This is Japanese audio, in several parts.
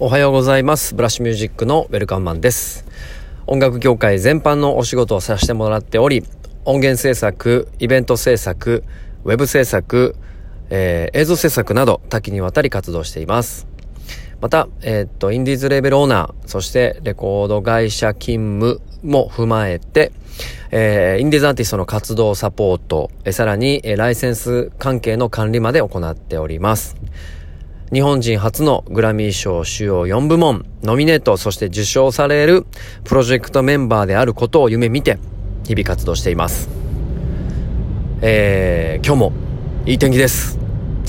おはようございます。ブラッシュミュージックのウェルカムマンです。音楽業界全般のお仕事をさせてもらっており、音源制作、イベント制作、ウェブ制作、えー映像制作など多岐にわたり活動しています。また、えーっと、インディーズレーベルオーナー、そしてレコード会社勤務も踏まえて、えーインディーズアーティストの活動サポート、えーさらに、えーライセンス関係の管理まで行っております。日本人初のグラミー賞主要4部門、ノミネート、そして受賞されるプロジェクトメンバーであることを夢見て、日々活動しています。えー今日もいい天気です。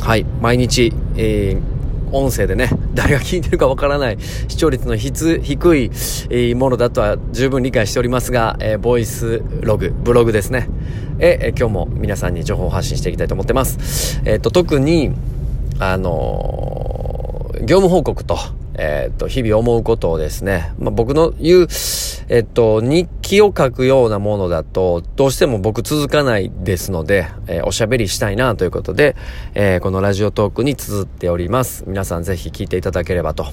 はい、毎日、えー音声でね、誰が聞いてるかわからない視聴率の低い、えーものだとは十分理解しておりますが、えーボイスログ、ブログですね。え今日も皆さんに情報を発信していきたいと思ってます。えっ、と、特に、あのー業務報告と、えっ、と、日々思うことをですね、まあ、僕の言う、えっ、と、日記を書くようなものだと、どうしても僕続かないですので、えーおしゃべりしたいなということで、えーこのラジオトークに綴っております。皆さんぜひ聞いていただければと。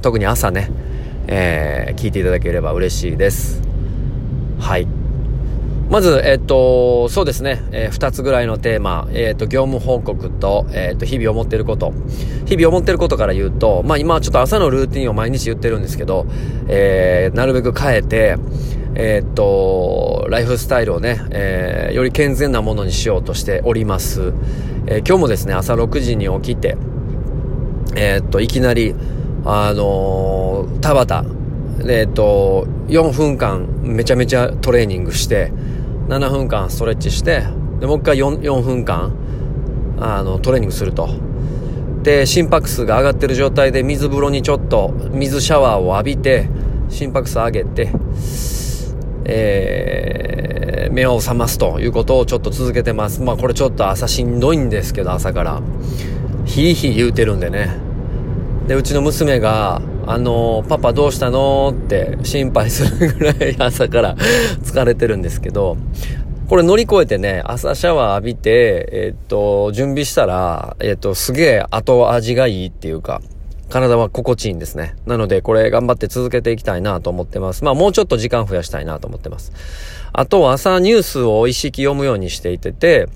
特に朝ね、えー聞いていただければ嬉しいです。はい。まず、えっと、そうですね、えー二つぐらいのテーマ、えっと、業務報告と、えっと、日々思ってること。日々思ってることから言うと、まあ今はちょっと朝のルーティンを毎日言ってるんですけど、えーなるべく変えて、えっと、ライフスタイルをね、えーより健全なものにしようとしております。えー今日もですね、朝6時に起きて、えーっと、いきなり、あのー田畑、えっと、4分間めちゃめちゃトレーニングして、7分間ストレッチして、で、もう一回 4, 4分間、あの、トレーニングすると。で、心拍数が上がってる状態で水風呂にちょっと水シャワーを浴びて、心拍数上げて、えー目を覚ますということをちょっと続けてます。まあこれちょっと朝しんどいんですけど、朝から。ひいひい言うてるんでね。で、うちの娘が、あの、パパどうしたのって心配するぐらい朝から疲れてるんですけど、これ乗り越えてね、朝シャワー浴びて、えっと、準備したら、えっと、すげえ後味がいいっていうか、体は心地いいんですね。なので、これ頑張って続けていきたいなと思ってます。まあ、もうちょっと時間増やしたいなと思ってます。あと、朝ニュースを意識読むようにしていてて、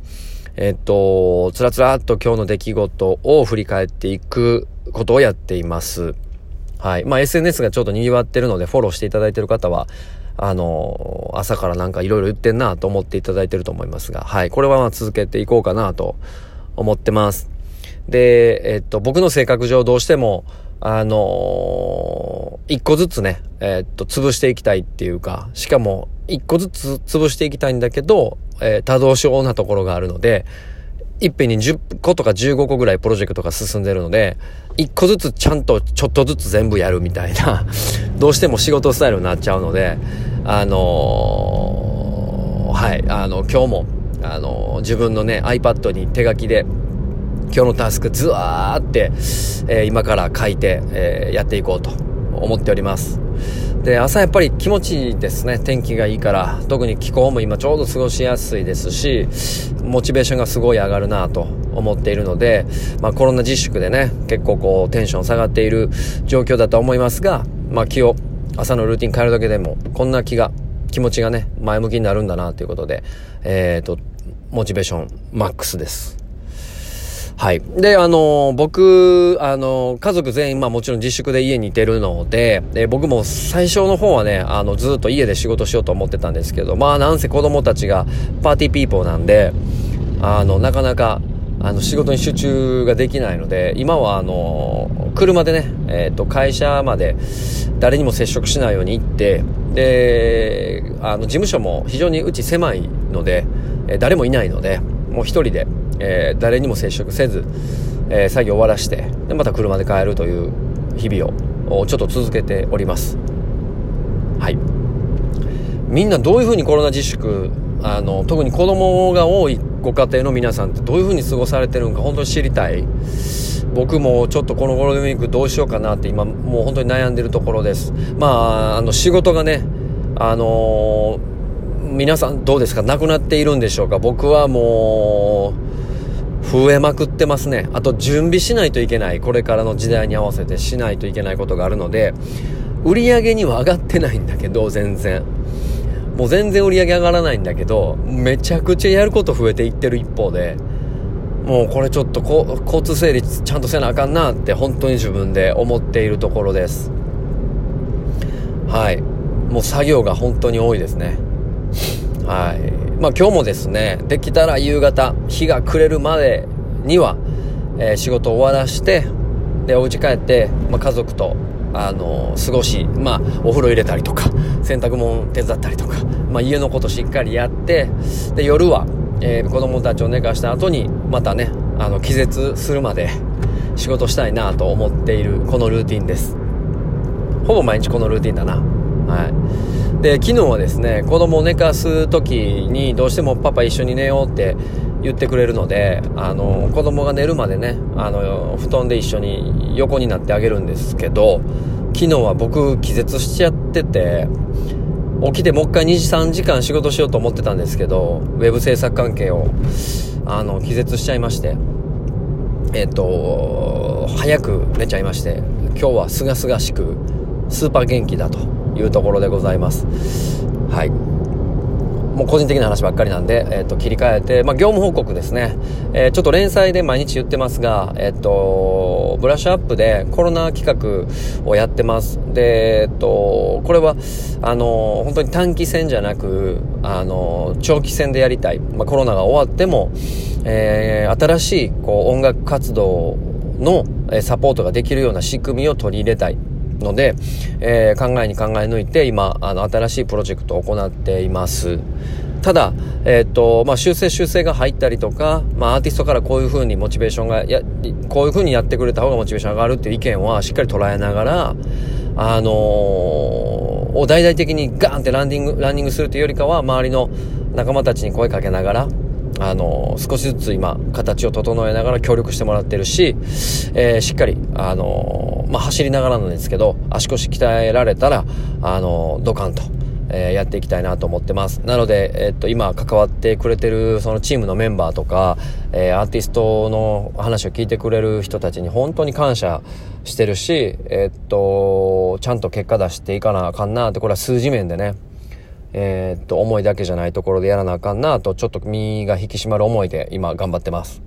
えっと、つらつらっと今日の出来事を振り返っていくことをやっています。はい。まあ、SNS がちょっと賑わってるので、フォローしていただいてる方は、あの、朝からなんかいろいろ言ってんなと思っていただいてると思いますが、はい。これはまあ続けていこうかなと思ってます。で、えっと、僕の性格上どうしても、あの一個ずつね、えっと、潰していきたいっていうか、しかも、一個ずつ潰していきたいんだけど、えー多動症なところがあるので、いっぺんに10個とか15個ぐらいプロジェクトが進んでるので、一個ずつちゃんとちょっとずつ全部やるみたいな、どうしても仕事スタイルになっちゃうので、あのーはい、あの、今日も、あのー自分のね、iPad に手書きで、今日のタスクずわーって、えー今から書いて、えやっていこうと思っております。で、朝やっぱり気持ちいいですね。天気がいいから。特に気候も今ちょうど過ごしやすいですし、モチベーションがすごい上がるなと思っているので、まあコロナ自粛でね、結構こうテンション下がっている状況だと思いますが、まあ気を、朝のルーティン変えるだけでも、こんな気が、気持ちがね、前向きになるんだなということで、えっ、と、モチベーションマックスです。はい。で、あの、僕、あの、家族全員、まあもちろん自粛で家にいてるので、で僕も最初の方はね、あの、ずっと家で仕事しようと思ってたんですけど、まあなんせ子供たちがパーティーピーポーなんで、あの、なかなか、あの、仕事に集中ができないので、今はあの、車でね、えっ、と、会社まで誰にも接触しないように行って、で、あの、事務所も非常にうち狭いので、え誰もいないので、もう一人で、えー誰にも接触せず、えー作業終わらして、で、また車で帰るという日々をちょっと続けております。はい。みんなどういうふうにコロナ自粛、あの、特に子供が多いご家庭の皆さんってどういうふうに過ごされてるのか本当に知りたい。僕もちょっとこのゴールデンウィークどうしようかなって今もう本当に悩んでるところです。まあ、あの仕事がね、あのー皆さんどうですか？なくなっているんでしょうか？僕はもう、増えまくってますね。あと準備しないといけない。これからの時代に合わせてしないといけないことがあるので、売り上げには上がってないんだけど、全然。もう全然売り上げ上がらないんだけど、めちゃくちゃやること増えていってる一方で、もうこれちょっと交通整理ちゃんとせなあかんなって本当に自分で思っているところです。はい。もう作業が本当に多いですね。はい。まあ今日もですね、できたら夕方、日が暮れるまでには、えー、仕事を終わらして、で、お家帰って、まあ、家族と、あの、過ごし、まあ、お風呂入れたりとか、洗濯物手伝ったりとか、まあ、家のことしっかりやって、で、夜は、えー、子供たちを寝かした後に、またね、あの、気絶するまで仕事したいなと思っている、このルーティンです。ほぼ毎日このルーティンだな。はい。で、昨日はですね、子供を寝かす時にどうしてもパパ一緒に寝ようって言ってくれるので、あの、子供が寝るまでね、あの、布団で一緒に横になってあげるんですけど、昨日は僕気絶しちゃってて、起きてもう一回2時3時間仕事しようと思ってたんですけど、ウェブ制作関係を、あの、気絶しちゃいまして、えっと、早く寝ちゃいまして、今日はすがすがしく、スーパー元気だというところでございます。はい。もう個人的な話ばっかりなんで、えっ、と、切り替えて、まあ、業務報告ですね。えー、ちょっと連載で毎日言ってますが、えっ、と、ブラッシュアップでコロナ企画をやってます。で、えっと、これは、あの、本当に短期戦じゃなく、あの、長期戦でやりたい。まあ、コロナが終わっても、えー、新しい、こう、音楽活動のサポートができるような仕組みを取り入れたい。ので、えー、考えに考え抜いて今、あの、新しいプロジェクトを行っています。ただ、えー、と、まあ、修正修正が入ったりとか、まあ、アーティストからこういう風にモチベーションが、や、こういう風にやってくれた方がモチベーション上がるっていう意見はしっかり捉えながら、あのー、を大々的にガーンってランディング、ランニングするというよりかは、周りの仲間たちに声かけながら、あの、少しずつ今、形を整えながら協力してもらってるし、えー、しっかり、あの、まあ、走りながらなんですけど、足腰鍛えられたら、あの、ドカンと、えー、やっていきたいなと思ってます。なので、えー、っと、今関わってくれてる、そのチームのメンバーとか、えー、アーティストの話を聞いてくれる人たちに本当に感謝してるし、えっと、ちゃんと結果出していかなあかんなって、これは数字面でね、えー、っと、思いだけじゃないところでやらなあかんなと、ちょっと身が引き締まる思いで今頑張ってます。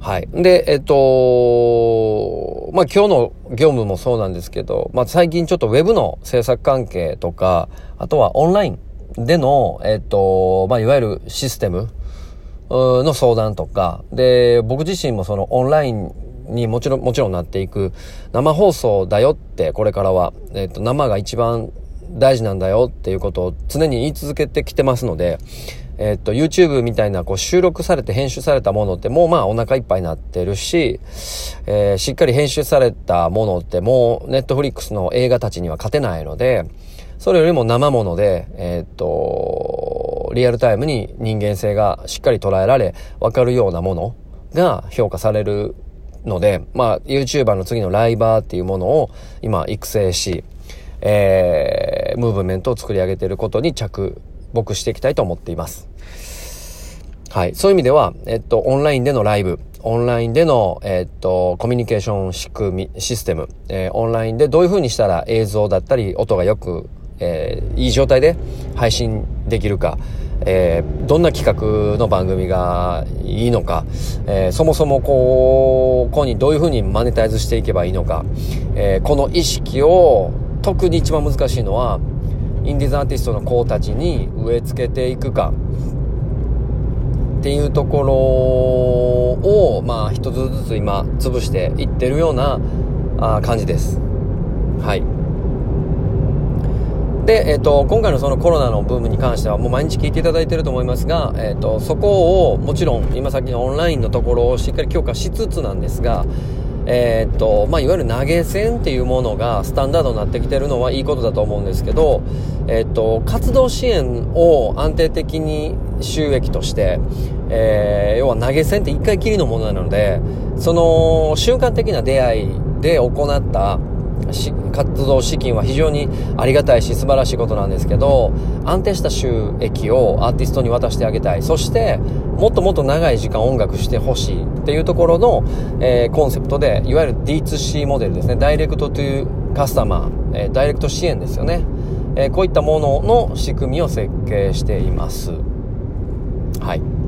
はい。で、えっと、まあ、今日の業務もそうなんですけど、まあ、最近ちょっとウェブの制作関係とか、あとはオンラインでの、えっと、まあ、いわゆるシステムの相談とか、で、僕自身もそのオンラインにもちろん、もちろんなっていく生放送だよって、これからは、えっと、生が一番大事なんだよっていうことを常に言い続けてきてますので、えっと、YouTube みたいなこう収録されて編集されたものってもうまあお腹いっぱいになってるし、えー、しっかり編集されたものってもう Netflix の映画たちには勝てないので、それよりも生もので、えっと、リアルタイムに人間性がしっかり捉えられ、わかるようなものが評価されるので、まあ、YouTuber の次のライバーっていうものを今育成し、えー、ムーブメントを作り上げていることに着目していきたいと思っています。はい。そういう意味では、えっと、オンラインでのライブ、オンラインでの、えっと、コミュニケーション仕組み、システム、えー、オンラインでどういう風にしたら映像だったり、音がよく、えー、いい状態で配信できるか、えー、どんな企画の番組がいいのか、えー、そもそもこう、ここにどういう風にマネタイズしていけばいいのか、えー、この意識を特に一番難しいのはインディーズアーティストの子たちに植え付けていくか。っていうところをまあ一つずつ今潰していってるようなあ感じです。はい。で、えっ、と、今回のそのコロナのブームに関してはもう毎日聞いていただいてると思いますが、えっ、と、そこをもちろん今さっきのオンラインのところをしっかり強化しつつなんですが、えー、っと、まあ、いわゆる投げ銭っていうものがスタンダードになってきてるのはいいことだと思うんですけど、えー、っと、活動支援を安定的に収益として、えー、要は投げ銭って一回きりのものなので、その瞬間的な出会いで行った、活動資金は非常にありがたいし素晴らしいことなんですけど、安定した収益をアーティストに渡してあげたい。そして、もっともっと長い時間音楽してほしいっていうところの、えー、コンセプトで、いわゆる D2C モデルですね。ダイレクトというカスタマー、えー、ダイレクト支援ですよね。えー、こういったものの仕組みを設計しています。はい。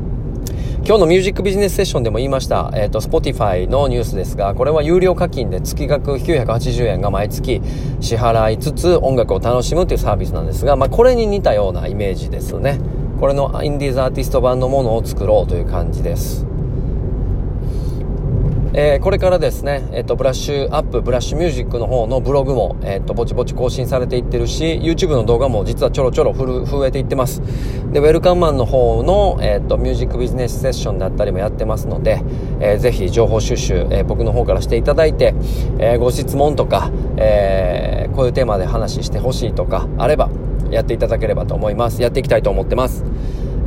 今日のミュージックビジネスセッションでも言いました、えっ、ー、と、Spotify のニュースですが、これは有料課金で月額980円が毎月支払いつつ音楽を楽しむというサービスなんですが、まあ、これに似たようなイメージですね。これのインディーズアーティスト版のものを作ろうという感じです。えー、これからですね、えっ、ー、と、ブラッシュアップ、ブラッシュミュージックの方のブログも、えっ、ー、と、ぼちぼち更新されていってるし、YouTube の動画も実はちょろちょろ増えていってます。で、ウェルカムマンの方の、えっ、と、ミュージックビジネスセッションだったりもやってますので、えー、ぜひ情報収集、え僕の方からしていただいて、えご質問とか、えこういうテーマで話してほしいとかあれば、やっていただければと思います。やっていきたいと思ってます。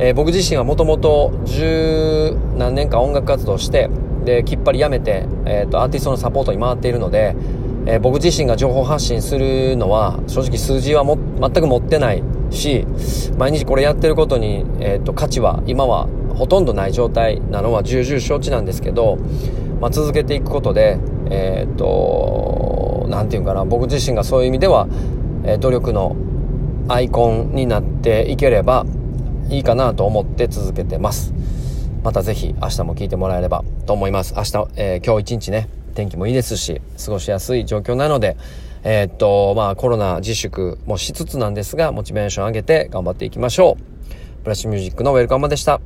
え僕自身はもともと十何年間音楽活動して、できっぱりやめて、えーと、アーティストのサポートに回っているので、えー、僕自身が情報発信するのは正直数字はも全く持ってないし毎日これやってることに、えーと、価値は今はほとんどない状態なのは重々承知なんですけど、まあ、続けていくことでえっ、ー、と何て言うかな僕自身がそういう意味では、えー、努力のアイコンになっていければいいかなと思って続けてます。またぜひ明日も聞いてもらえればと思います。明日、えー、今日一日ね、天気もいいですし、過ごしやすい状況なので、えー、っと、まあコロナ自粛もしつつなんですが、モチベーション上げて頑張っていきましょう。ブラッシュミュージックのウェルカムでした。